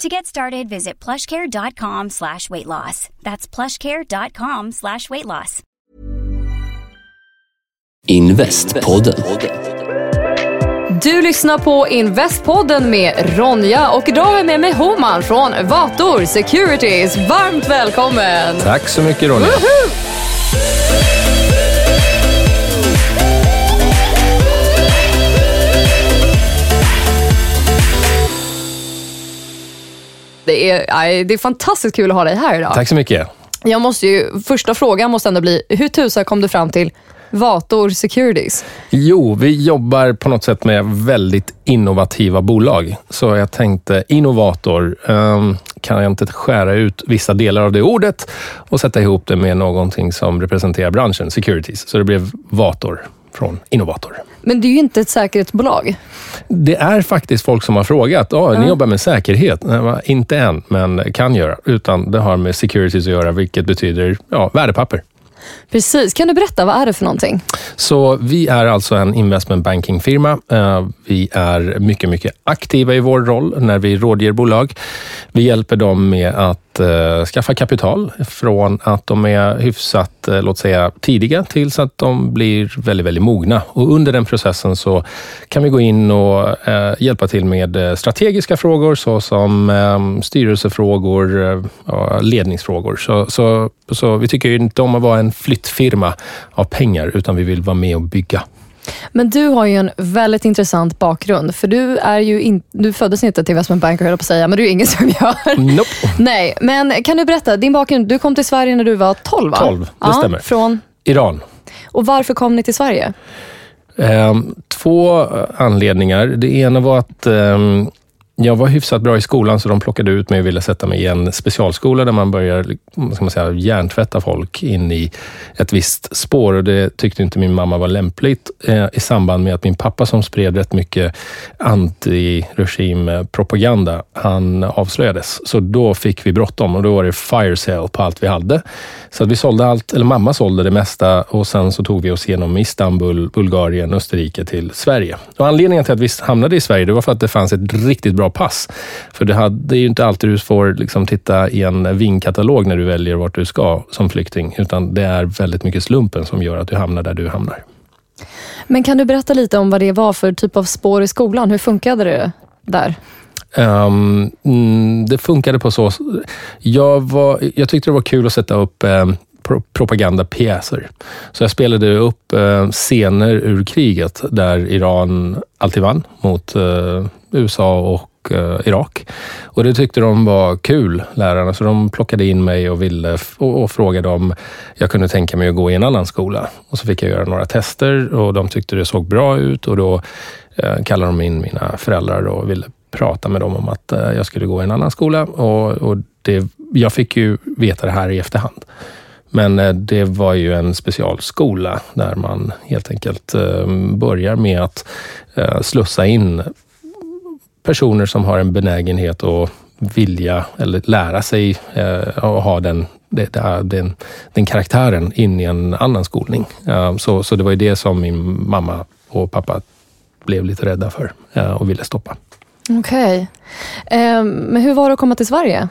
To get started, visit plushcare.com slash weight loss. That's plushcare.com slash weight loss. Investpodden. Du lyssnar på Investpodden med Ronja och idag har jag med mig Homan från Vator Securities. Varmt välkommen! Tack så mycket Ronja. Det är, det är fantastiskt kul att ha dig här idag. Tack så mycket. Jag måste ju, första frågan måste ändå bli, hur tusan kom du fram till Vator Securities? Jo, vi jobbar på något sätt med väldigt innovativa bolag. Så jag tänkte, innovator, um, kan jag inte skära ut vissa delar av det ordet och sätta ihop det med någonting som representerar branschen, securities. Så det blev Vator från Innovator. Men det är ju inte ett säkerhetsbolag. Det är faktiskt folk som har frågat. Oh, Ni jobbar med säkerhet? Nej, inte än, men kan göra. Utan det har med securities att göra, vilket betyder ja, värdepapper. Precis. Kan du berätta, vad är det för någonting? Så vi är alltså en investment banking-firma. Eh, Vi är mycket, mycket aktiva i vår roll när vi rådger bolag. Vi hjälper dem med att eh, skaffa kapital från att de är hyfsat, eh, låt säga tidiga, tills att de blir väldigt, väldigt mogna. Och under den processen så kan vi gå in och eh, hjälpa till med eh, strategiska frågor såsom eh, styrelsefrågor, eh, ledningsfrågor. Så, så, så vi tycker ju inte om att vara en flyttfirma av pengar, utan vi vill vara med och bygga. Men du har ju en väldigt intressant bakgrund. För du är ju in, du föddes inte till investment banker höll på att säga, men du är ingenjör. Nope. Nej, men kan du berätta, din bakgrund, du kom till Sverige när du var 12 va? 12, det ja, stämmer. Från, Iran. och varför kom ni till Sverige? Ehm, två eh, anledningar. Det ena var att ehm, jag var hyfsat bra i skolan, så de plockade ut mig och ville sätta mig i en specialskola där man börjar ska man säga, hjärntvätta folk in i ett visst spår. Och det tyckte inte min mamma var lämpligt eh, i samband med att min pappa som spred rätt mycket anti-regimpropaganda, han avslöjades. Så då fick vi bråttom och då var det fire sale på allt vi hade. Så att vi sålde allt, eller mamma sålde det mesta och sen så tog vi oss igenom Istanbul, Bulgarien, Österrike till Sverige. Och anledningen till att vi hamnade i Sverige, det var för att det fanns ett riktigt bra pass. För det, hade, det är ju inte alltid du får liksom titta i en vinkatalog när du väljer vart du ska som flykting, utan det är väldigt mycket slumpen som gör att du hamnar där du hamnar. Men kan du berätta lite om vad det var för typ av spår i skolan? Hur funkade det där? Um, det funkade på så... Jag, var, jag tyckte det var kul att sätta upp um, pro propagandapjäser. Så jag spelade upp uh, scener ur kriget där Iran alltid vann mot uh, USA och uh, Irak. Och det tyckte de var kul, lärarna, så de plockade in mig och ville och, och frågade om jag kunde tänka mig att gå i en annan skola. Och så fick jag göra några tester och de tyckte det såg bra ut och då eh, kallade de in mina föräldrar och ville prata med dem om att eh, jag skulle gå i en annan skola. Och, och det, jag fick ju veta det här i efterhand. Men eh, det var ju en specialskola där man helt enkelt eh, börjar med att slussa in personer som har en benägenhet att vilja eller lära sig eh, och ha den, den, den karaktären in i en annan skolning. Eh, så, så det var ju det som min mamma och pappa blev lite rädda för eh, och ville stoppa. Okej. Eh, men hur var det att komma till Sverige?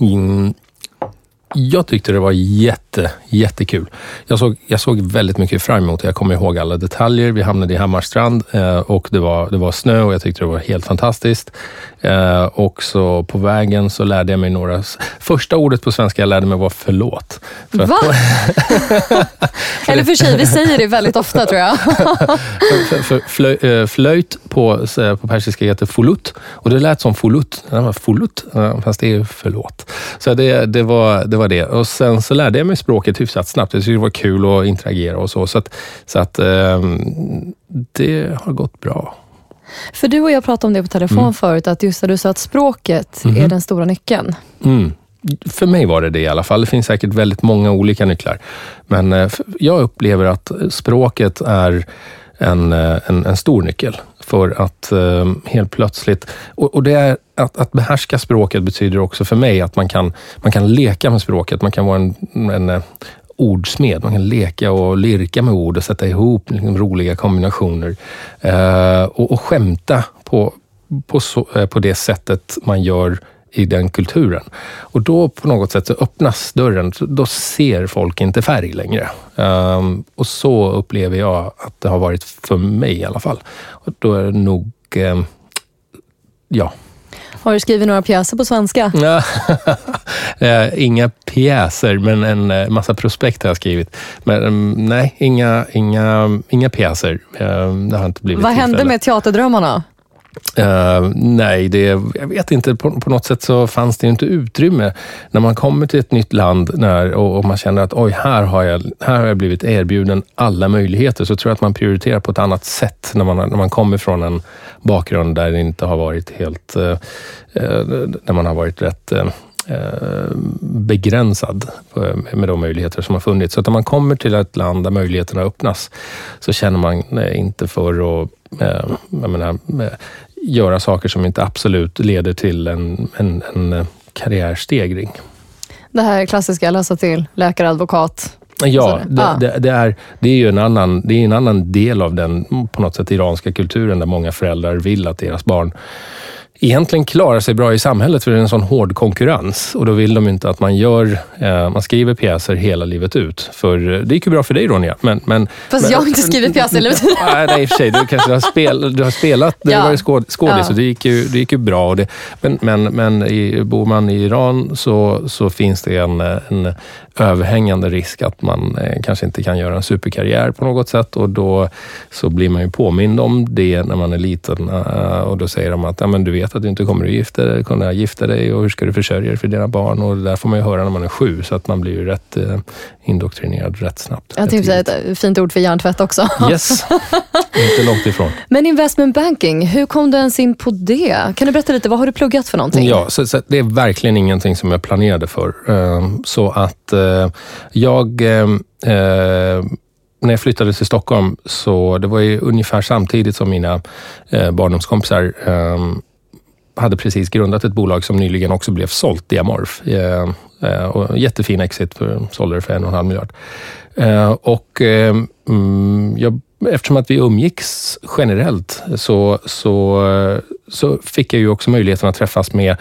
Mm. Jag tyckte det var jätte, jätte, jättekul. Jag såg, jag såg väldigt mycket fram emot det. Jag kommer ihåg alla detaljer. Vi hamnade i Hammarstrand eh, och det var, det var snö och jag tyckte det var helt fantastiskt. Eh, och så på vägen så lärde jag mig några... Första ordet på svenska jag lärde mig var förlåt. För Va? Eller för sig, vi säger det väldigt ofta tror jag. för, för, flöj, eh, flöjt på, på persiska heter fulut och det lät som fulut, eh, fast det är förlåt. Så det, det, var, det var det. Och sen så lärde jag mig språket hyfsat snabbt. Jag tyckte det var kul att interagera och så. Så att, så att ehm, det har gått bra. För du och jag pratade om det på telefon förut, att just när du sa att språket är den stora nyckeln. Mm. För mig var det det i alla fall. Det finns säkert väldigt många olika nycklar. Men eh, jag upplever att språket är en, eh, en, en stor nyckel. För att eh, helt plötsligt... Och, och det är att, att behärska språket betyder också för mig att man kan, man kan leka med språket. Man kan vara en, en eh, ordsmed. Man kan leka och lirka med ord och sätta ihop liksom, roliga kombinationer. Eh, och, och skämta på, på, så, eh, på det sättet man gör i den kulturen. Och då på något sätt så öppnas dörren. Då ser folk inte färg längre. Ehm, och så upplever jag att det har varit för mig i alla fall. Och då är det nog, ehm, ja, Har du skrivit några pjäser på svenska? Eh, inga pjäser, men en eh, massa prospekt har jag skrivit. Men mm, nej, inga, inga, inga pjäser. Det har inte blivit Vad hände med teaterdrömmarna? Uh, nej, det, jag vet inte. På, på något sätt så fanns det inte utrymme. När man kommer till ett nytt land när, och, och man känner att oj, här har, jag, här har jag blivit erbjuden alla möjligheter, så tror jag att man prioriterar på ett annat sätt när man, när man kommer från en bakgrund där det inte har varit helt... Eh, eh, uh, uh, där man har varit rätt begränsad eh, med de möjligheter som har funnits. Så att när man kommer till ett land där möjligheterna öppnas så känner man eh, inte för att eh, menar, eh, göra saker som inte absolut leder till en, en, en eh, karriärstegring. Det här klassiska, läsa till läkare, advokat. Ja, Så det, det- ah. det, det, är, det är ju en annan, det är en annan del av den på något sätt iranska kulturen där många föräldrar vill att deras barn egentligen klarar sig bra i samhället för det är en sån hård konkurrens och då vill de inte att man gör, eh, man skriver pjäser hela livet ut. För eh, det gick ju bra för dig Ronja. Men, men, Fast men, jag har inte skrivit pjäser hela livet. Nej, nej, i och för sig. Du kanske har, spel, du har spelat, du Ja. har varit skåd, skådis Ja. och det gick ju, det gick ju bra. Och det, men men, men i, bor man i Iran så, så finns det en, en överhängande risk att man eh, kanske inte kan göra en superkarriär på något sätt och då så blir man ju påmind om det när man är liten eh, och då säger de att ja, men du vet att du inte kommer att gifta dig, kunna gifta dig och hur ska du försörja dig för dina barn och det där får man ju höra när man är sju så att man blir ju rätt eh, indoktrinerad rätt snabbt. Jag tänkte säga tidigt. ett fint ord för hjärntvätt också. Yes, inte långt ifrån. Men investment banking, hur kom du ens in på det? Kan du berätta lite, vad har du pluggat för någonting? Ja, så, så det är verkligen ingenting som jag planerade för. Så att Eh, jag, ehm, eh, när jag flyttade till Stockholm, så det var ju ungefär samtidigt som mina eh, barndomskompisar eh, hade precis grundat ett bolag som nyligen också blev sålt, Diamorph. Eh, eh, och jättefin exit, för, sålde det för en och en halv miljard. Eh, och eh, mm, jag, eftersom att vi umgicks generellt så, så, eh, så fick jag ju också möjligheten att träffas med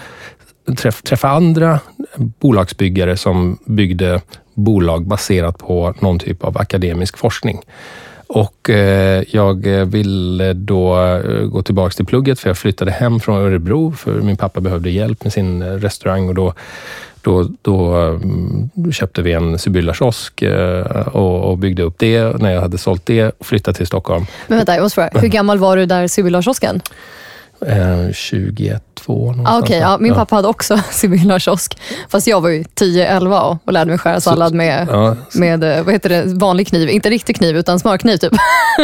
träff, träffa andra bolagsbyggare som byggde bolag baserat på någon typ av akademisk forskning. Och eh, jag ville då eh, gå tillbaka till plugget för jag flyttade hem från Örebro för min pappa behövde hjälp med sin eh, restaurang och då då, då mm, köpte vi en Sibylla-kiosk eh, och, och byggde upp det. När jag hade sålt det och flyttat till Stockholm, Men vänta, jag måste fråga, hur gammal var du där Sibylla-kiosken? Eh, 21, 2 någonstans. Ah, där. ja, min pappa hade också Sibylla-kiosk. Fast jag var ju 10-11 och, och lärde mig skära sallad med, Ja, med eh, vad heter det, vanlig kniv. Inte riktig kniv, utan smörkniv typ.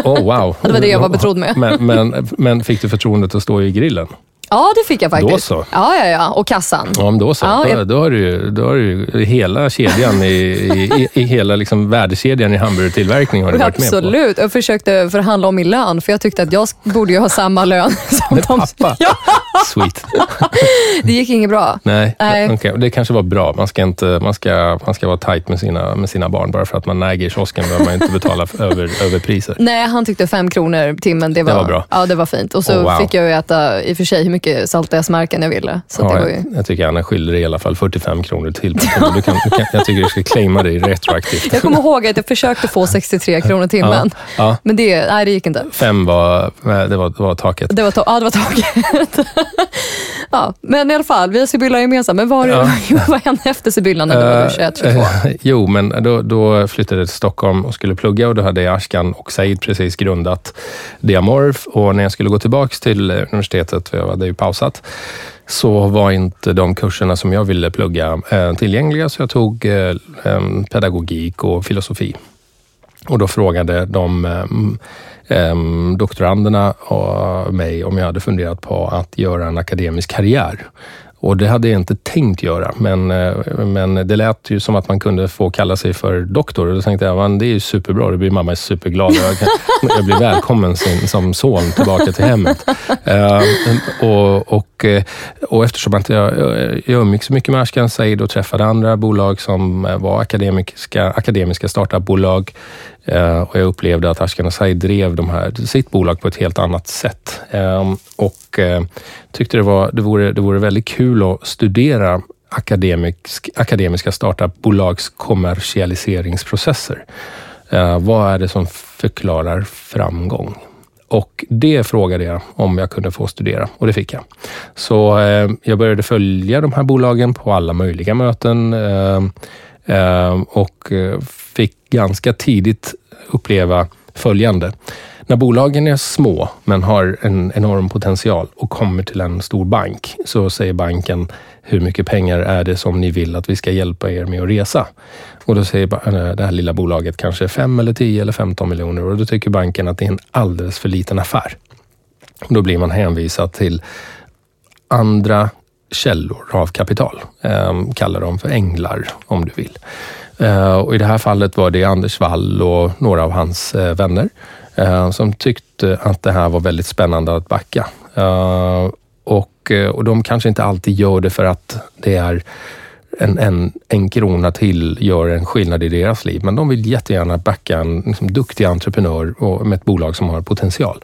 oh, wow. Det var det jag var betrodd med. Men, men, men fick du förtroendet att stå i grillen? Ja, det fick jag faktiskt. Då så. Ja, ja, ja. Och kassan. Ja, men då så. Ja, jag- då, har du, då har du hela kedjan i, i, i hela liksom värdekedjan i hamburgertillverkning har du varit med på. Absolut. Jag försökte förhandla om min lön, för jag tyckte att jag borde ju ha samma lön som Med de. pappa? Ja, Sweet. det gick inget bra. Nej, Nej. okej. det kanske var bra. Man ska, inte, man ska, man ska vara tight med sina, med sina barn. Bara för att man äger kiosken behöver man inte betala över, överpriser. Nej, han tyckte fem kronor timmen. Det var, var bra. Ja, det var fint. Och så Oh, wow. fick jag ju äta, i och för sig, hur mycket mycket salta S-märken jag ville. Så Ja, det var ju... jag, tycker Anna skyller dig i alla fall 45 kronor till. Du kan, du kan, jag tycker du ska claima dig retroaktivt. Jag kommer ihåg att jag försökte få 63 kronor timmen. Ja, Men det, nej, det gick inte. fem var, det var, det var taket. Det var, ta- ja, det var taget. ja, men i alla fall, vi har Sibylla gemensamt. Men vad, Ja. vad hände efter Sibylla när du var 21, 22? Eh, jo, men då, då flyttade jag till Stockholm och skulle plugga och då hade jag Ashkan och Said precis grundat Diamorf och när jag skulle gå tillbaka till universitetet, för jag hade ju pausat, så var inte de kurserna som jag ville plugga eh, tillgängliga, så jag tog eh, pedagogik och filosofi. Och då frågade de doktoranderna och mig om jag hade funderat på att göra en akademisk karriär. Och det hade jag inte tänkt göra, men, eh, men det lät ju som att man kunde få kalla sig för doktor. Och då tänkte jag, "Man, det är ju superbra, då blir mamma superglad. och Jag, kan, jag blir välkommen som, som son tillbaka till hemmet. Uh, och, och, eh, och eftersom att jag, jag, umgicks så mycket med Ashkan Said och träffade andra bolag som var akademiska, akademiska startupbolag Eh, och jag upplevde att Ashkan Asai drev de här, sitt bolag på ett helt annat sätt. Eh, och eh, tyckte det, var, det, vore, det vore väldigt kul att studera akademisk, akademiska startupbolags kommersialiseringsprocesser. Eh, vad är det som förklarar framgång? Och det frågade jag om jag kunde få studera och det fick jag. Så eh, jag började följa de här bolagen på alla möjliga möten eh, Ehm, och eh, fick ganska tidigt uppleva följande. När bolagen är små men har en enorm potential och kommer till en stor bank så säger banken hur mycket pengar är det som ni vill att vi ska hjälpa er med att resa? Och då säger eh, det här lilla bolaget kanske 5 eller 10 eller 15 miljoner och då tycker banken att det är en alldeles för liten affär. Och då blir man hänvisad till andra källor av kapital. Ehm, Kalla dem för änglar om du vill. Eh, och I det här fallet var det Anders Wall och några av hans eh, vänner eh, som tyckte att det här var väldigt spännande att backa. Och, och de kanske inte alltid gör det för att det är en, en, en krona till gör en skillnad i deras liv. Men de vill jättegärna backa en liksom, duktig entreprenör och, med ett bolag som har potential.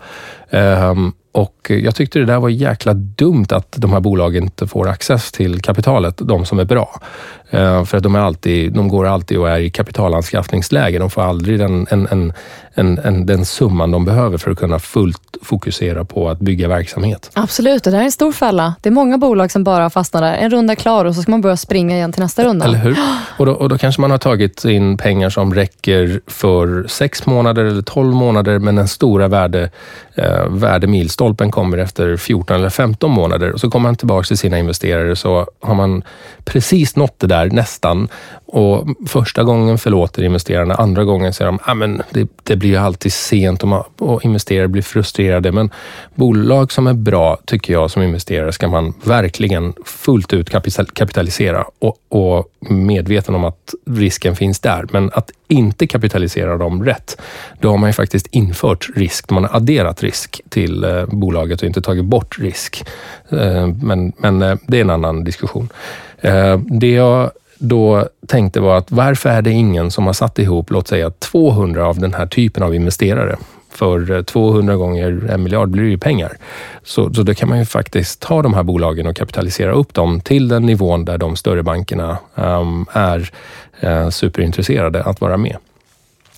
Ehm, och jag tyckte det där var jäkla dumt att de här bolagen inte får access till kapitalet, de som är bra. Ehm, för att de, är alltid, de går alltid och är i kapitalanskaffningsläge. De får aldrig den, en, en, en, en, den summan de behöver för att kunna fullt fokusera på att bygga verksamhet. Absolut, det där är en stor fälla. Det är många bolag som bara fastnar där. En runda klar och så ska man börja springa igen till nästa runda. Eller hur? Och då, och då kanske man har tagit in pengar som räcker för sex månader eller 12 månader, men den stora värde, eh, värdemilstolpen kommer efter 14 eller 15 månader. Och så kommer man tillbaka till sina investerare så har man precis nått det där nästan. Och första gången förlåter investerarna, andra gången säger de, ah, men det, det blir ju alltid sent och, man, och investerare blir frustrerade. Men bolag som är bra, tycker jag som investerare, ska man verkligen fullt ut kapital, kapitalisera och, och medveten om att risken finns där. Men att inte kapitalisera dem rätt, då har man ju faktiskt infört risk. Man har adderat risk till eh, bolaget och inte tagit bort risk. Eh, men men eh, det är en annan diskussion. Eh, det jag då tänkte var att varför är det ingen som har satt ihop, låt säga 200 av den här typen av investerare? För eh, 200 gånger en miljard blir det ju pengar. Så, så då kan man ju faktiskt ta de här bolagen och kapitalisera upp dem till den nivån där de större bankerna um, är uh, superintresserade att vara med.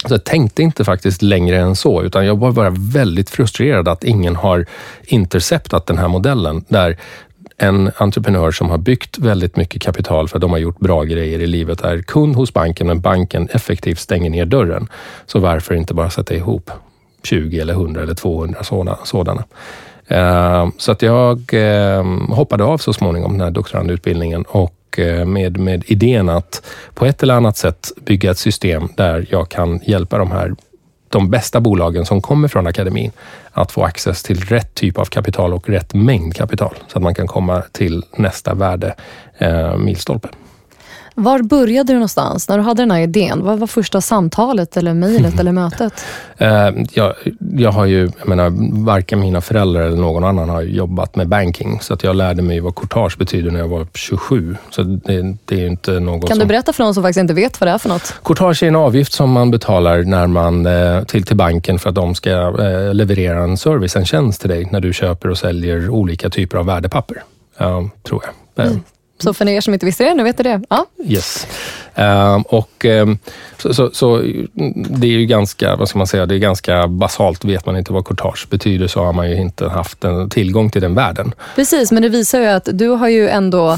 Så jag tänkte inte faktiskt längre än så, utan jag var bara väldigt frustrerad att ingen har interceptat den här modellen där en entreprenör som har byggt väldigt mycket kapital för att de har gjort bra grejer i livet är kund hos banken, men banken effektivt stänger ner dörren. Så varför inte bara sätta ihop 20 eller 100 eller 200 sådana. sådana. Så att jag ehm, hoppade av så småningom den här doktorandutbildningen och eh, med, med idén att på ett eller annat sätt bygga ett system där jag kan hjälpa de här de bästa bolagen som kommer från akademin att få access till rätt typ av kapital och rätt mängd kapital så att man kan komma till nästa värde, eh, milstolpe. Var började du någonstans när du hade den här idén? Vad var första samtalet eller mejlet eller mötet? Eh, jag, jag har ju, jag menar, varken mina föräldrar eller någon annan har jobbat med banking, så att jag lärde mig vad courtage betyder när jag var 27. Så det, det är inte något Kan som... du berätta för någon som faktiskt inte vet vad det är för något? Courtage är en avgift som man betalar när man, eh, till, till banken för att de ska eh, leverera en service, en tjänst till dig när du köper och säljer olika typer av värdepapper. Tror jag. Eh, Så för er som inte visste det, nu vet du det. Ja. Yes. Ehm, och, ehm, så, så, så det är ju ganska, vad ska man säga, det är ganska basalt. Vet man inte vad courtage betyder så har man ju inte haft en tillgång till den världen. Precis, men det visar ju att du har ju ändå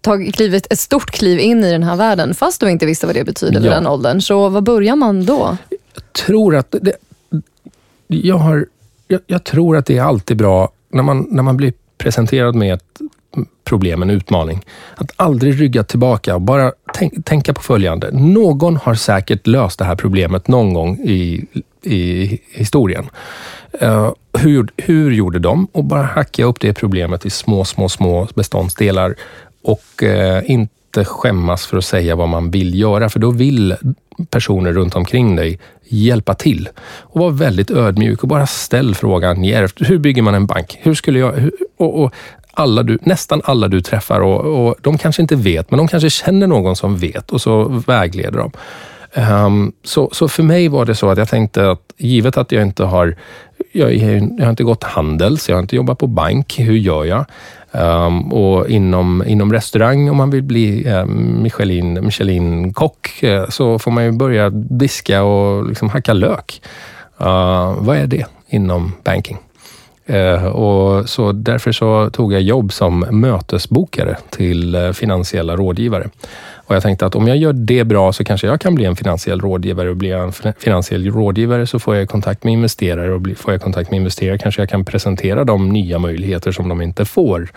tagit klivet, ett stort kliv in i den här världen, fast du inte visste vad det betyder vid Ja. den åldern. Så vad börjar man då? tror att det, jag, har, jag, jag tror att det är alltid bra när man, när man blir presenterad med ett problem, en utmaning, att aldrig rygga tillbaka och bara tänk, tänka på följande. Någon har säkert löst det här problemet någon gång i, i historien. Uh, hur, hur gjorde de? Och bara hacka upp det problemet i små, små, små beståndsdelar och uh, inte skämmas för att säga vad man vill göra, för då vill personer runt omkring dig hjälpa till. Och var väldigt ödmjuk och bara ställ frågan djärvt. Hur bygger man en bank? Hur skulle jag... Hur, och, och alla du, nästan alla du träffar och, och de kanske inte vet, men de kanske känner någon som vet och så vägleder de. Um, så, så för mig var det så att jag tänkte att givet att jag inte har jag, jag har inte gått handels, jag har inte jobbat på bank. Hur gör jag? Um, och inom, inom restaurang, om man vill bli uh, Michelin, Michelin-kock, eh, så får man ju börja diska och liksom hacka lök. Uh, vad är det inom banking? Eh, och så därför så tog jag jobb som mötesbokare till eh, finansiella rådgivare. Och jag tänkte att om jag gör det bra så kanske jag kan bli en finansiell rådgivare. Och blir jag en finansiell rådgivare så får jag kontakt med investerare. Och får jag kontakt med investerare kanske jag kan presentera de nya möjligheter som de inte får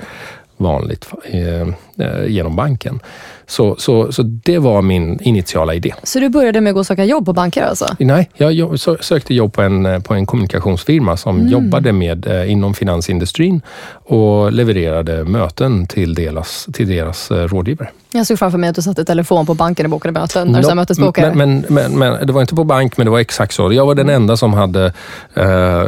vanligt eh, eh, genom banken. Så, så, så det var min initiala idé. Så du började med att gå och söka jobb på banker alltså? Nej, jag sökte jobb på en, eh, på en kommunikationsfirma som jobbade med, eh, inom finansindustrin och levererade möten till deras, till deras eh, rådgivare. Jag såg framför mig att du satte telefon på banken och bokade möten när No, mötesbokare. men, men, men, men det var inte på bank, men det var exakt så. Jag var den enda som hade, eh,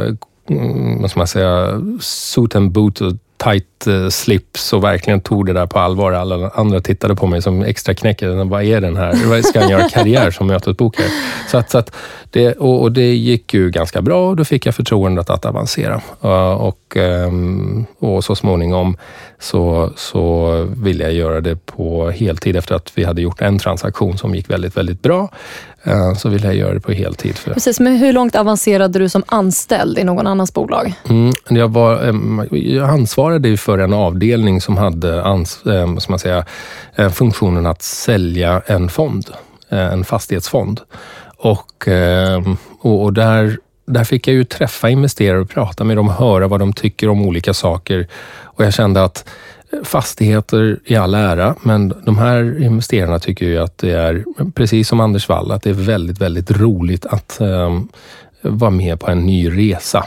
mm, vad ska man säga, suit and boot och tight slips och verkligen tog det där på allvar. Alla andra tittade på mig som extra knäcker. Vad är den här? Vad ska han göra karriär som mötesbokare? Så att, så att det, och, och det gick ju ganska bra och då fick jag förtroendet att avancera. Uh, och, ehm, och så småningom så, så ville jag göra det på heltid efter att vi hade gjort en transaktion som gick väldigt, väldigt bra. Uh, så ville jag göra det på heltid. För Precis, men hur långt avancerade du som anställd i någon annans bolag? Mm, jag, var, em, jag ansvarade ju för en avdelning som hade ans, eh, man säga, eh, funktionen att sälja en fond, eh, en fastighetsfond. Och, eh, och, och där, där fick jag ju träffa investerare och prata med dem, höra vad de tycker om olika saker. Och jag kände att fastigheter i all ära, men de här investerarna tycker ju att det är, precis som Anders Wall, att det är väldigt, väldigt roligt att um, vara med på en ny resa.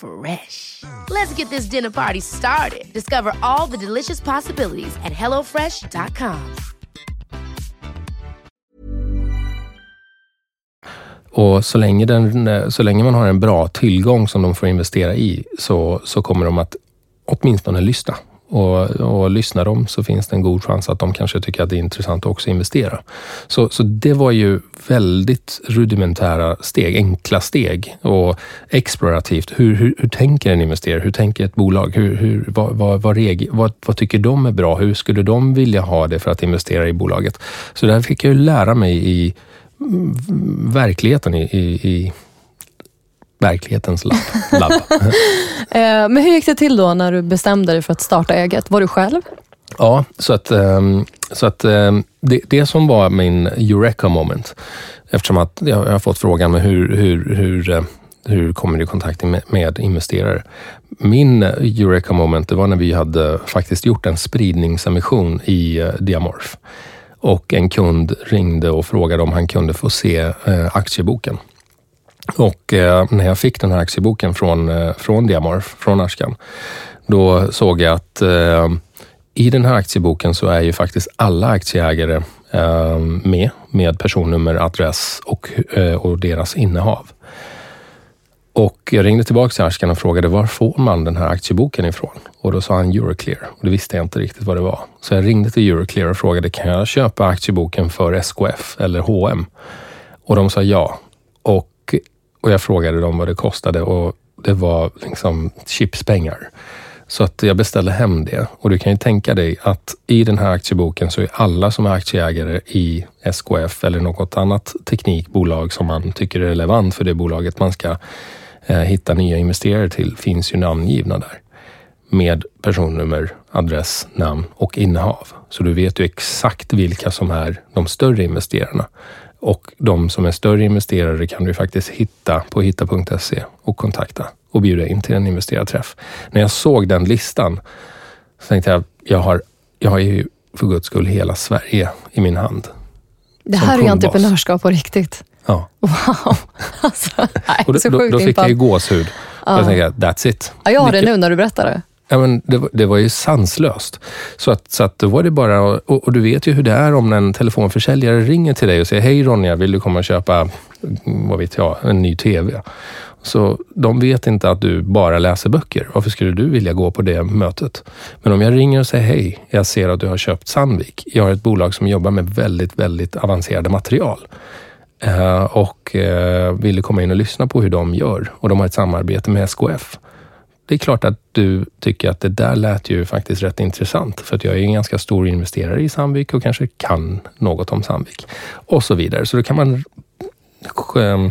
Fresh. Let's get this dinner party started. Discover all the delicious possibilities at hellofresh.com. Och så länge, den, så länge man har en bra tillgång som de får investera i så, så kommer de att åtminstone lyssna. Och, och lyssnar de så finns det en god chans att de kanske tycker att det är intressant att också investera. Så, så det var ju väldigt rudimentära steg, enkla steg och explorativt. Hur, hur, hur tänker en investerare? Hur tänker ett bolag? Hur, hur, vad, vad, vad, reg, vad, vad tycker de är bra? Hur skulle de vilja ha det för att investera i bolaget? Så där fick jag ju lära mig i mm, verkligheten i, i, i verklighetens labb. labb. Eh, men hur gick det till då när du bestämde dig för att starta eget? Var du själv? Ja, så att, ehm, så att ehm, det, det som var min Eureka moment, eftersom att jag har fått frågan hur, hur, hur, eh, hur kommer du i kontakt med, med investerare? Min Eureka moment, det var när vi hade faktiskt gjort en spridningsemission i eh, Diamorph och en kund ringde och frågade om han kunde få se aktieboken. Och eh, när jag fick den här aktieboken från, eh, från Diamorph, från Ashkan, då såg jag att eh, i den här aktieboken så är ju faktiskt alla aktieägare eh, med, med personnummer, adress och, eh, och deras innehav. Och jag ringde tillbaka till Ashkan och frågade var får man den här aktieboken ifrån? Och då sa han Euroclear och det visste jag inte riktigt vad det var. Så jag ringde till Euroclear och frågade kan jag köpa aktieboken för SKF eller H&M? Och de sa ja. Och, och jag frågade dem vad det kostade och det var liksom chipspengar. Så att jag beställde hem det och du kan ju tänka dig att i den här aktieboken så är alla som är aktieägare i SKF eller något annat teknikbolag som man tycker är relevant för det bolaget man ska eh, hitta nya investerare till finns ju namngivna där. Med personnummer, adress, namn och innehav. Så du vet ju exakt vilka som är de större investerarna. Och de som är större investerare kan du faktiskt hitta på hitta.se och kontakta och bjuda in till en investerarträff. När jag såg den listan så tänkte jag, jag har, jag har ju för guds skull hela Sverige i min hand. Det här är entreprenörskap på riktigt. Ja. Wow. Alltså, nej, och då, så då, sjukt då fick impad. jag ju gåshud. Ja. Jag tänkte, that's it. Ja, jag har det nu när du berättar det. Ja, men det, var- det var ju sanslöst. Så att, så att då var det bara, och, och du vet ju hur det är om en telefonförsäljare ringer till dig och säger, hej Ronja, vill du komma och köpa, mm, vad vet jag, en ny TV? Så de vet inte att du bara läser böcker. Varför skulle du vilja gå på det mötet? Men om jag ringer och säger, hej, jag ser att du har köpt Sandvik. Jag har ett bolag som jobbar med väldigt, väldigt avancerade material. Eh, och eh, du komma in och lyssna på hur de gör. Och de har ett samarbete med SKF det är klart att du tycker att det där lät ju faktiskt rätt intressant. För att jag är en ganska stor investerare i Sandvik och kanske kan något om Sandvik. Och så vidare. Så då kan man eh,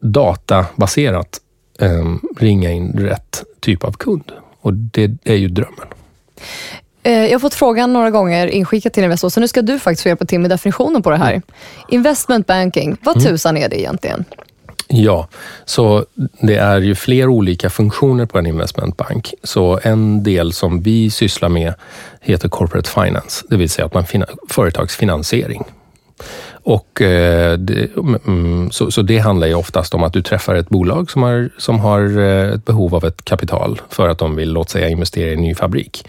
databaserat eh, ringa in rätt typ av kund. Och det är ju drömmen. Eh, Jag har fått frågan några gånger inskickat till Investor, så nu ska du faktiskt få hjälpa till med definitionen på det här. Investment banking, vad Mm. tusan är det egentligen? Ja, så det är ju fler olika funktioner på en investmentbank. Så en del som vi sysslar med heter corporate finance, det vill säga att man fina- företagsfinansiering. Och, eh, det, mm, mm så, så det handlar ju oftast om att du träffar ett bolag som har, som har eh, ett behov av ett kapital för att de vill, låt säga, investera i en ny fabrik.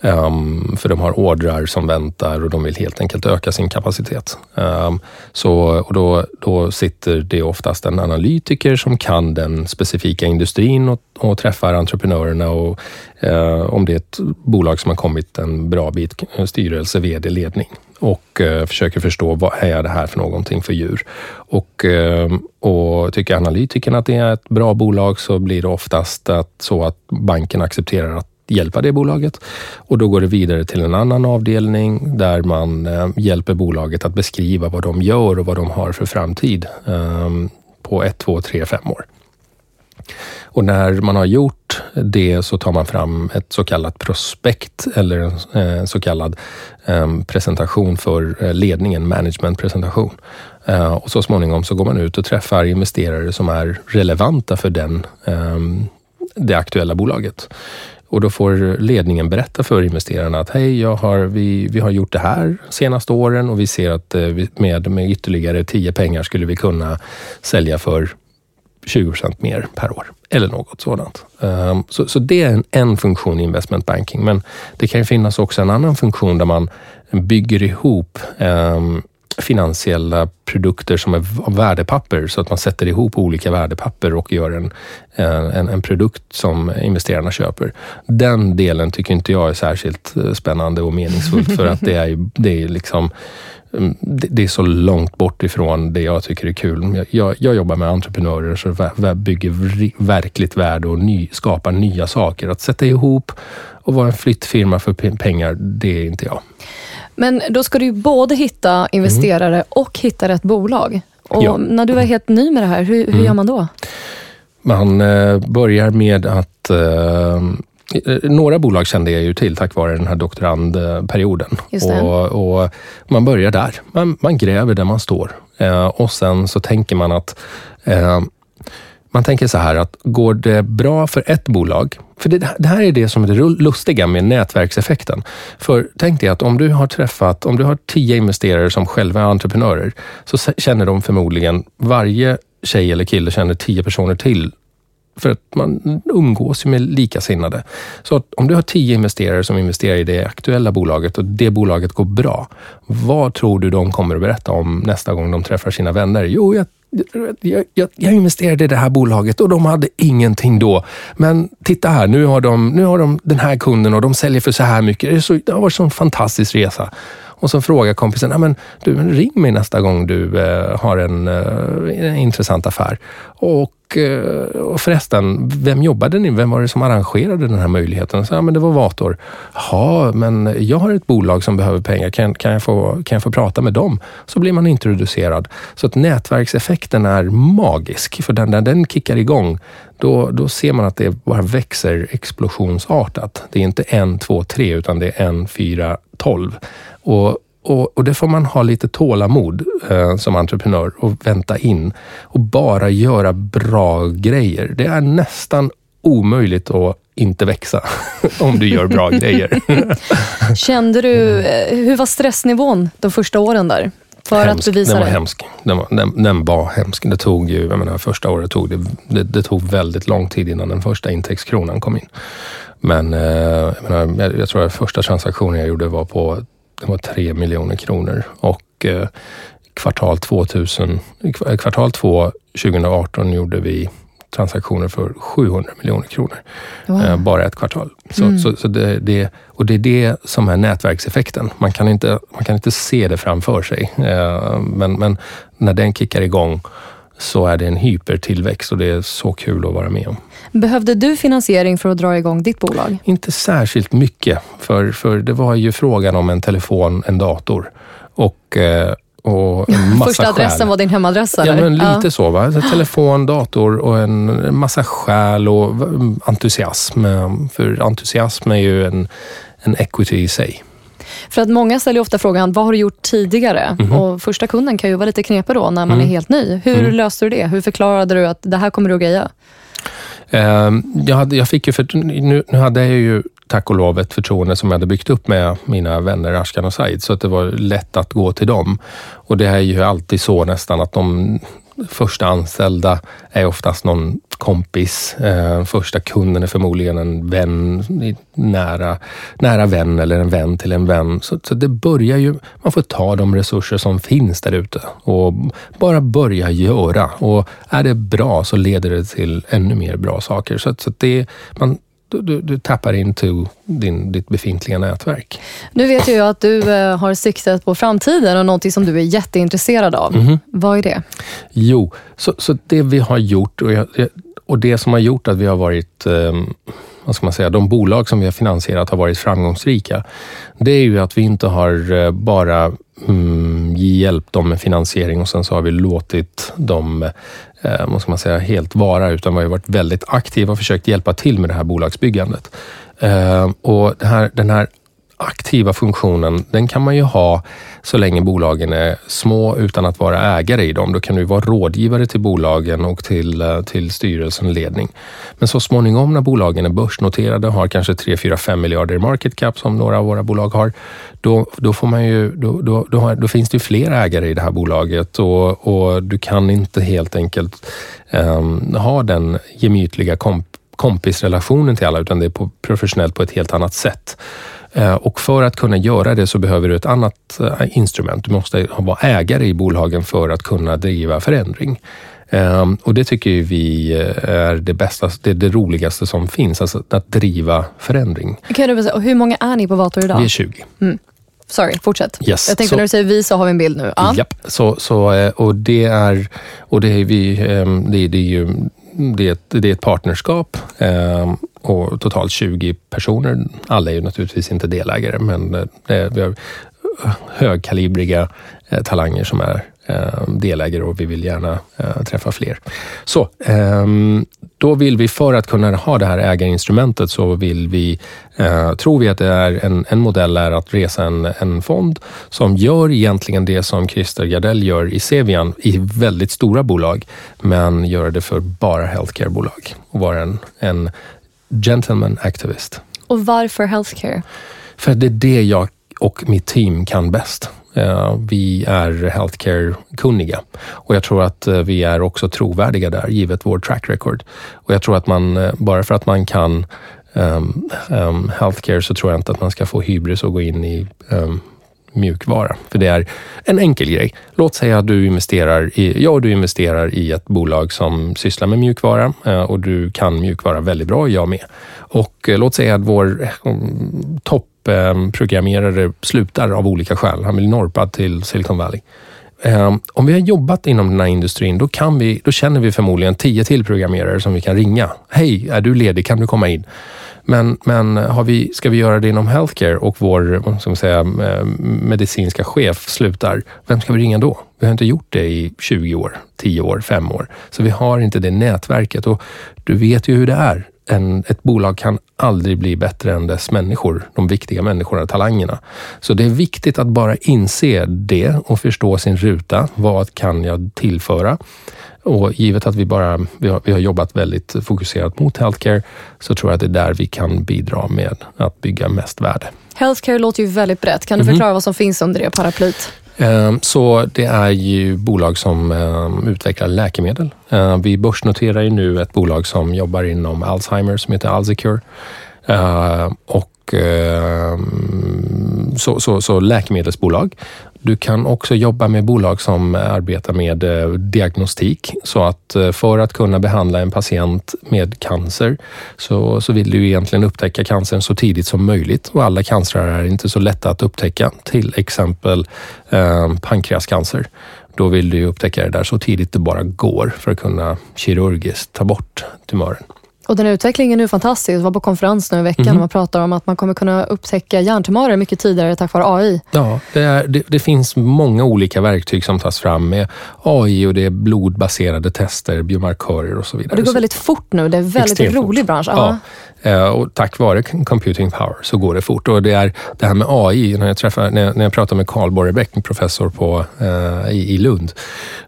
Um, för de har ordrar som väntar och de vill helt enkelt öka sin kapacitet. Um, så, och då, då sitter det oftast en analytiker som kan den specifika industrin och, och träffar entreprenörerna och uh, om det är ett bolag som har kommit en bra bit, eh, styrelse, VD, ledning och uh, försöker förstå vad är det här för någonting för djur. Och, ehm, och tycker analytikern att det är ett bra bolag så blir det oftast att, så att banken accepterar att hjälpa det bolaget och då går det vidare till en annan avdelning där man eh, hjälper bolaget att beskriva vad de gör och vad de har för framtid ehm, på ett, två, tre, fem år. Och när man har gjort det så tar man fram ett så kallat prospekt eller en så kallad ehm, presentation för eh, ledningen, managementpresentation. Och så småningom så går man ut och träffar investerare som är relevanta för den, ehm, det aktuella bolaget. Och då får ledningen berätta för investerarna att hej, jag har, vi, vi har gjort det här senaste åren och vi ser att eh, med, med ytterligare 10 pengar skulle vi kunna sälja för 20 procent mer per år eller något sådant. Ehm, så, så det är en, en funktion i investment banking. Men det kan ju finnas också en annan funktion där man bygger ihop ehm, finansiella produkter som är värdepapper så att man sätter ihop olika värdepapper och gör en, eh, en, en, produkt som investerarna köper. Den delen tycker inte jag är särskilt eh, spännande och meningsfullt för att det är, det är liksom mm, det är så långt bort ifrån det jag tycker är kul. Jag, jag jobbar med entreprenörer som bygger verkligt värde och ny, skapar nya saker. Att sätta ihop och vara en flyttfirma för pengar, det är inte jag. Men då ska du ju både hitta investerare mm. och hitta rätt bolag. Och ja. När du var helt ny med det här, hur, hur mm. gör man då? Man eh, börjar med att eh, några bolag kände jag ju till tack vare den här doktorandperioden. Och, och, man börjar där. Man, man gräver där man står. Eh, och sen så tänker man att eh, man tänker så här att går det bra för ett bolag, för det, det, här är det som är det lustiga med nätverkseffekten. För tänk dig att om du har träffat, om du har tio investerare som själva är entreprenörer, så känner de förmodligen, varje tjej eller kille känner tio personer till för att man umgås med likasinnade. Så om du har tio investerare som investerar i det aktuella bolaget och det bolaget går bra, vad tror du de kommer att berätta om nästa gång de träffar sina vänner? Jo, jag jag, jag, jag, investerade i det här bolaget och de hade ingenting då. Men titta här, nu har de, nu har de den här kunden och de säljer för så här mycket. Det, så, det har varit en sån fantastisk resa. Och så frågar kompisen, men, du, ring mig nästa gång du eh, har en, eh, en intressant affär. Och eh, och förresten, vem jobbade ni? Vem var det som arrangerade den här möjligheten? Så, ja, men det var Vator. Ja, men jag har ett bolag som behöver pengar. Kan, kan, jag få, kan jag få prata med dem? Så blir man introducerad. Så att nätverkseffekten är magisk. För den, när den kickar igång, då, då ser man att det bara växer explosionsartat. Det är inte en, två, tre, utan det är en, fyra, tolv. Och och, och, det får man ha lite tålamod eh, som entreprenör och vänta in och bara göra bra grejer. Det är nästan omöjligt att inte växa om du gör bra grejer. Kände du, eh, hur var stressnivån de första åren där? För hemsk. att bevisa den var det? hemsk. Den var, den, den var hemsk. Det tog ju, jag menar, första året tog det, det, det, tog väldigt lång tid innan den första intäktskronan kom in. Men eh, jag, menar, jag, jag tror att första transaktionen jag gjorde var på det var 3 miljoner kronor och eh, kvartal, 2000, kvartal 2 2018 gjorde vi transaktioner för 700 miljoner kronor. Wow. Eh, bara ett kvartal. Så, mm. så, så det, det, och det är det som är nätverkseffekten. Man kan inte, man kan inte se det framför sig. Eh, men, men när den kickar igång så är det en hypertillväxt och det är så kul att vara med om. Behövde du finansiering för att dra igång ditt bolag? Inte särskilt mycket, för, för det var ju frågan om en telefon, en dator och eh, och en massa Första adressen skäl. var din hemadress? Eller? Ja, men lite ja. så. Va? Alltså, telefon, dator och en massa skäl och entusiasm. För entusiasm är ju en, en equity i sig. För att många ställer ofta frågan, vad har du gjort tidigare? Mm. Och första kunden kan ju vara lite knepig då när man mm. är helt ny. Hur mm. löste du det? Hur förklarade du att det här kommer du att greja? Uh, jag, hade, jag fick ju, för, nu, nu hade jag ju tack och lov ett förtroende som jag hade byggt upp med mina vänner Ashkan och Said, så att det var lätt att gå till dem. Och det är ju alltid så nästan att de första anställda är oftast någon kompis. Eh, första kunden är förmodligen en vän, nära, nära vän eller en vän till en vän. Så, så det börjar ju, man får ta de resurser som finns där ute och bara börja göra. Och är det bra så leder det till ännu mer bra saker. Så, så det, man, du, du, tappar into din, ditt befintliga nätverk. Nu vet jag att du eh, har siktat på framtiden och något som du är jätteintresserad av. Mm. Vad är det? Jo, så, så det vi har gjort och, jag, och det som har gjort att vi har varit eh, vad ska man säga, de bolag som vi har finansierat har varit framgångsrika. Det är ju att vi inte har eh, bara mm, hjälpt dem med finansiering och sen så har vi låtit dem eh, vad ska man säga, helt vara, utan vi har varit väldigt aktiva och försökt hjälpa till med det här bolagsbyggandet. Eh, och det här, den här aktiva funktionen, den kan man ju ha så länge bolagen är små utan att vara ägare i dem. Då kan du vara rådgivare till bolagen och till, eh, till styrelsen och ledning. Men så småningom när bolagen är börsnoterade och har kanske 3, 4, 5 miljarder i market cap som några av våra bolag har, då, då, får man ju, då, då, då, har, då finns det fler ägare i det här bolaget och, och du kan inte helt enkelt um, ha den gemytliga komp kompisrelationen till alla, utan det är på, professionellt på ett helt annat sätt. Eh, och för att kunna göra det så behöver du ett annat eh, instrument. Du måste vara ägare i bolagen för att kunna driva förändring. Um, och det tycker vi eh, är det bästa, det, det roligaste som finns, alltså att driva förändring. Kan du säga, hur många är ni på Vator idag? Vi är 20. Mm. Sorry, fortsätt. Yes. Jag tänkte så, när du säger vi så har vi en bild nu. Ja. Japp, så, så, och det är, och det är vi, ehm, det, det är ju det är ett, det är ett partnerskap eh, och totalt 20 personer. Alla är ju naturligtvis inte delägare, men eh, vi har högkalibriga eh, talanger som är eh, delägare och vi vill gärna eh, träffa fler. Så ehm, då vill vi, för att kunna ha det här ägarinstrumentet, så vill vi, eh, tror vi att det är en, en modell är att resa en, en fond som gör egentligen det som Christer Gardell gör i Sevian i väldigt stora bolag, men gör det för bara healthcare-bolag och vara en, en gentleman activist. Och varför healthcare? För det är det jag och mitt team kan bäst. Eh, vi är healthcare-kunniga och jag tror att eh, vi är också trovärdiga där, givet vår track record. Och jag tror att man, eh, bara för att man kan um, um, healthcare så tror jag inte att man ska få hybris och gå in i um, mjukvara. För det är en enkel grej. Låt säga att du investerar i, ja, du investerar i ett bolag som sysslar med mjukvara eh, och du kan mjukvara väldigt bra, jag med. Och eh, låt säga att vår eh, topprogrammerare slutar av olika skäl. Han blir norpad till Silicon Valley. Om vi har jobbat inom den här industrin, då, kan vi, då känner vi förmodligen tio till programmerare som vi kan ringa. Hej, är du ledig? Kan du komma in? Men, men har vi, ska vi göra det inom healthcare och vår ska man säga, medicinska chef slutar, vem ska vi ringa då? Vi har inte gjort det i 20 år, 10 år, 5 år. Så vi har inte det nätverket och du vet ju hur det är en, ett bolag kan aldrig bli bättre än dess människor, de viktiga människorna, talangerna. Så det är viktigt att bara inse det och förstå sin ruta. Vad kan jag tillföra? Och givet att vi bara vi har, vi har jobbat väldigt fokuserat mot healthcare så tror jag att det är där vi kan bidra med att bygga mest värde. Healthcare låter ju väldigt brett. Kan du mhm. förklara mm. vad som finns under det paraplyt? Ehm, så det är ju bolag som ehm, utvecklar läkemedel. Ehm, vi börsnoterar ju nu ett bolag som jobbar inom Alzheimer som heter Alzecure. Och så, så, så läkemedelsbolag. Du kan också jobba med bolag som arbetar med eh, diagnostik. Så att eh, för att kunna behandla en patient med cancer så, så vill du egentligen upptäcka cancern så tidigt som möjligt. Och alla cancrar är inte så lätta att upptäcka. Till exempel eh, pankreascancer. Då vill du upptäcka det där så tidigt det bara går för att kunna kirurgiskt ta bort tumören. Och den här utvecklingen är fantastisk. Jag var på konferens nu i veckan mm. och man pratar om att man kommer kunna upptäcka hjärntumörer mycket tidigare tack vare AI. Ja, det, är, det, det, finns många olika verktyg som tas fram med AI och det är blodbaserade tester, biomarkörer och så vidare. Och det går väldigt fort nu. Det är en väldigt rolig fort. bransch. Ja. Eh, och tack vare computing power så går det fort. Och det är det här med AI, när jag, träffar, när jag, när jag pratar med Carl Borrebäck, professor på, uh, i, i, Lund,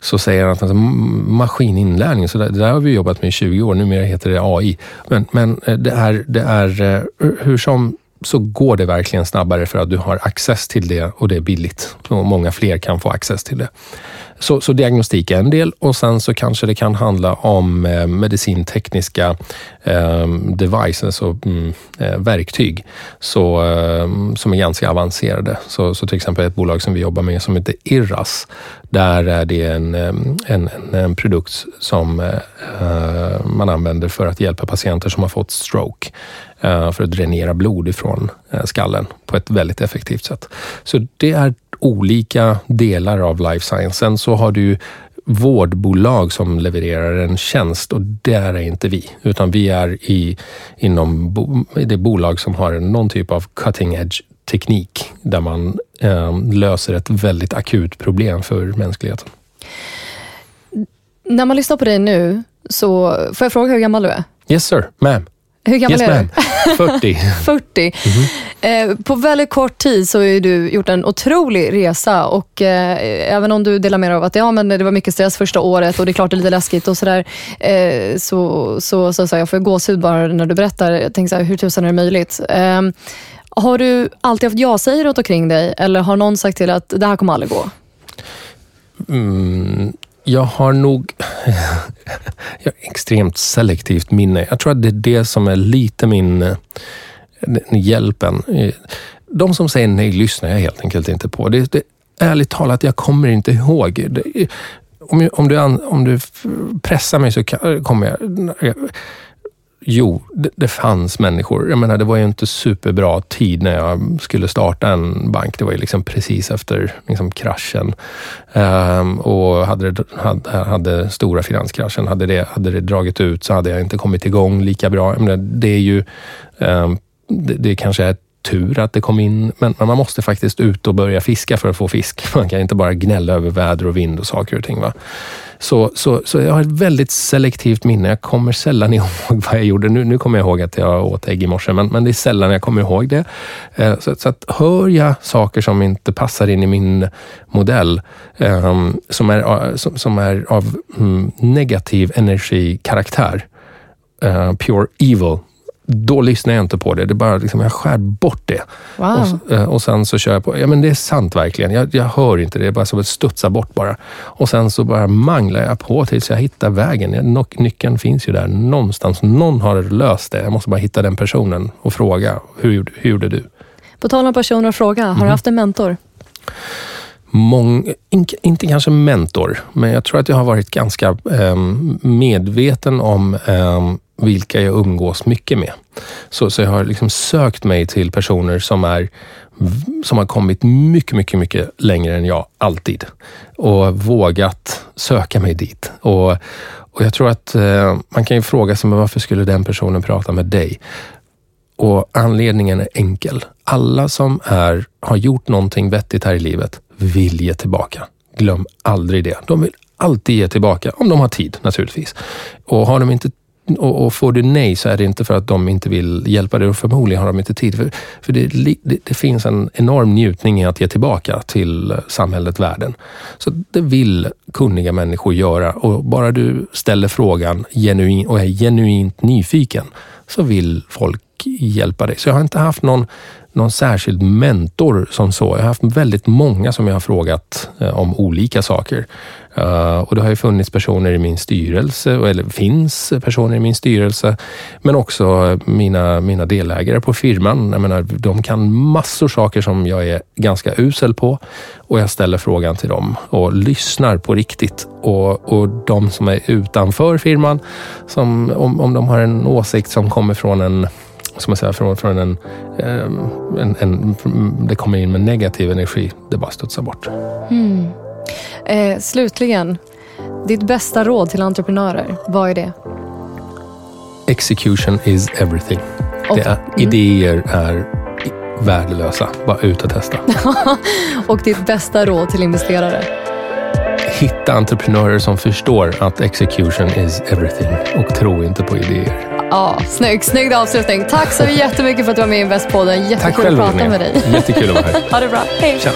så säger han att alltså, maskininlärning, så det, det, där har vi jobbat med i 20 år, numera heter det AI. Men, men eh, det är, det är eh, hur som så går det verkligen snabbare för att du har access till det och det är billigt. Och många fler kan få access till det. Så, så diagnostik är en del och sen så kanske det kan handla om eh, medicintekniska eh, devices och mm, eh, verktyg så, eh, som är ganska avancerade. Så, så till exempel ett bolag som vi jobbar med som heter Irras. Där är det en, ehm, en, en, en produkt som eh, eh, man använder för att hjälpa patienter som har fått stroke för att dränera blod ifrån skallen på ett väldigt effektivt sätt. Så det är olika delar av life science. Sen så har du vårdbolag som levererar en tjänst och där är inte vi. Utan vi är i, inom bo, det bolag som har någon typ av cutting edge teknik där man eh, löser ett väldigt akut problem för mänskligheten. När man lyssnar på dig nu, så får jag fråga hur gammal du är? Yes sir, ma'am. Hur gammal yes, är du? 40. 40. Mm -hmm. Eh, på väldigt kort tid så har du gjort en otrolig resa och eh, även om du delar med dig av att ja, men det var mycket stress första året och det är klart det är lite läskigt och sådär, eh, så, så, så, så jag får gåshud bara när du berättar. Jag tänker så här, hur tusan är det möjligt? Eh, har du alltid haft ja-sägare runt omkring dig eller har någon sagt till att det här kommer aldrig gå? Mm, jag har nog jag har extremt selektivt minne. Jag tror att det är det som är lite min eh, hjälpen. De som säger nej lyssnar jag helt enkelt inte på. Det, det, ärligt talat, jag kommer inte ihåg. Det, om, om, du, om du pressar mig så kommer jag... Jo, det, det, fanns människor. Jag menar, det var ju inte superbra tid när jag skulle starta en bank. Det var ju liksom precis efter liksom kraschen. Um, och hade, det, hade, hade, stora finanskraschen, hade det, hade det dragit ut så hade jag inte kommit igång lika bra. Jag menar, det är ju um, det, det kanske är tur att det kom in, men, man måste faktiskt ut och börja fiska för att få fisk. Man kan inte bara gnälla över väder och vind och saker och ting. Va? Så, så, så jag har ett väldigt selektivt minne. Jag kommer sällan ihåg vad jag gjorde. Nu, nu kommer jag ihåg att jag åt ägg i morse, men, men det är sällan jag kommer ihåg det. Eh, så, så att hör jag saker som inte passar in i min modell, ehm, som, är, eh, som, som är av mm, negativ energikaraktär, eh, pure evil, då lyssnar jag inte på det. Det är bara liksom, jag skär bort det. Wow. Och, eh, och sen så kör jag på. Ja men det är sant verkligen. Jag, jag hör inte det. Det är bara som att studsa bort bara. Och sen så bara manglar jag på tills jag hittar vägen. Nyckeln finns ju där någonstans. Någon har löst det. Jag måste bara hitta den personen och fråga. Hur, hur gjorde du? På tal om personer att fråga. Har mm. du mhm. haft en mentor? Mång, inte kanske mentor, men jag tror att jag har varit ganska eh, medveten om eh, vilka jag umgås mycket med. Så, så jag har liksom sökt mig till personer som, är, som har kommit mycket, mycket, mycket längre än jag, alltid. Och vågat söka mig dit. Och, och jag tror att eh, man kan ju fråga sig, men varför skulle den personen prata med dig? Och anledningen är enkel. Alla som är, har gjort någonting vettigt här i livet vill ge tillbaka. Glöm aldrig det. De vill alltid ge tillbaka, om de har tid naturligtvis. Och har de inte och, och, får du nej så är det inte för att de inte vill hjälpa dig och förmodligen har de inte tid. För, för det, det, det, finns en enorm njutning i att ge tillbaka till samhället, världen. Så det vill kunniga människor göra och bara du ställer frågan genuin, och är genuint nyfiken så vill folk hjälpa dig. Så jag har inte haft någon någon särskild mentor som så. Jag har haft väldigt många som jag har frågat eh, om olika saker. Uh, och det har ju funnits personer i min styrelse, eller finns personer i min styrelse, men också mina, mina delägare på firman. Jag menar, de kan massor saker som jag är ganska usel på och jag ställer frågan till dem och lyssnar på riktigt. Och, och de som är utanför firman, som, om, om de har en åsikt som kommer från en ska man säga, från, från en, ehm, en, en, det kommer in med negativ energi, det bara studsar bort. Mm. Eh, slutligen, ditt bästa råd till entreprenörer, vad är det? Execution is everything. Det är, mm. Idéer är värdelösa. Bara ut och testa. och ditt bästa råd till investerare? Hitta entreprenörer som förstår att execution is everything och tro inte på idéer. Ja, snygg, snygg avslutning. Tack så jättemycket för att du var med i Investpodden. Jättekul att prata med. med dig. Jättekul att vara här. ha det bra. Hej. Tja.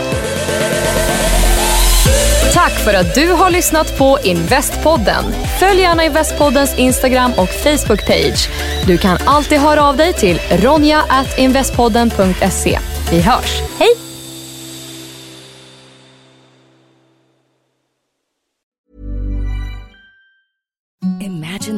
Tack för att du har lyssnat på Investpodden. Följ gärna Investpoddens Instagram och Facebook-page. Du kan alltid höra av dig till ronja.investpodden.se. Vi hörs. Hej!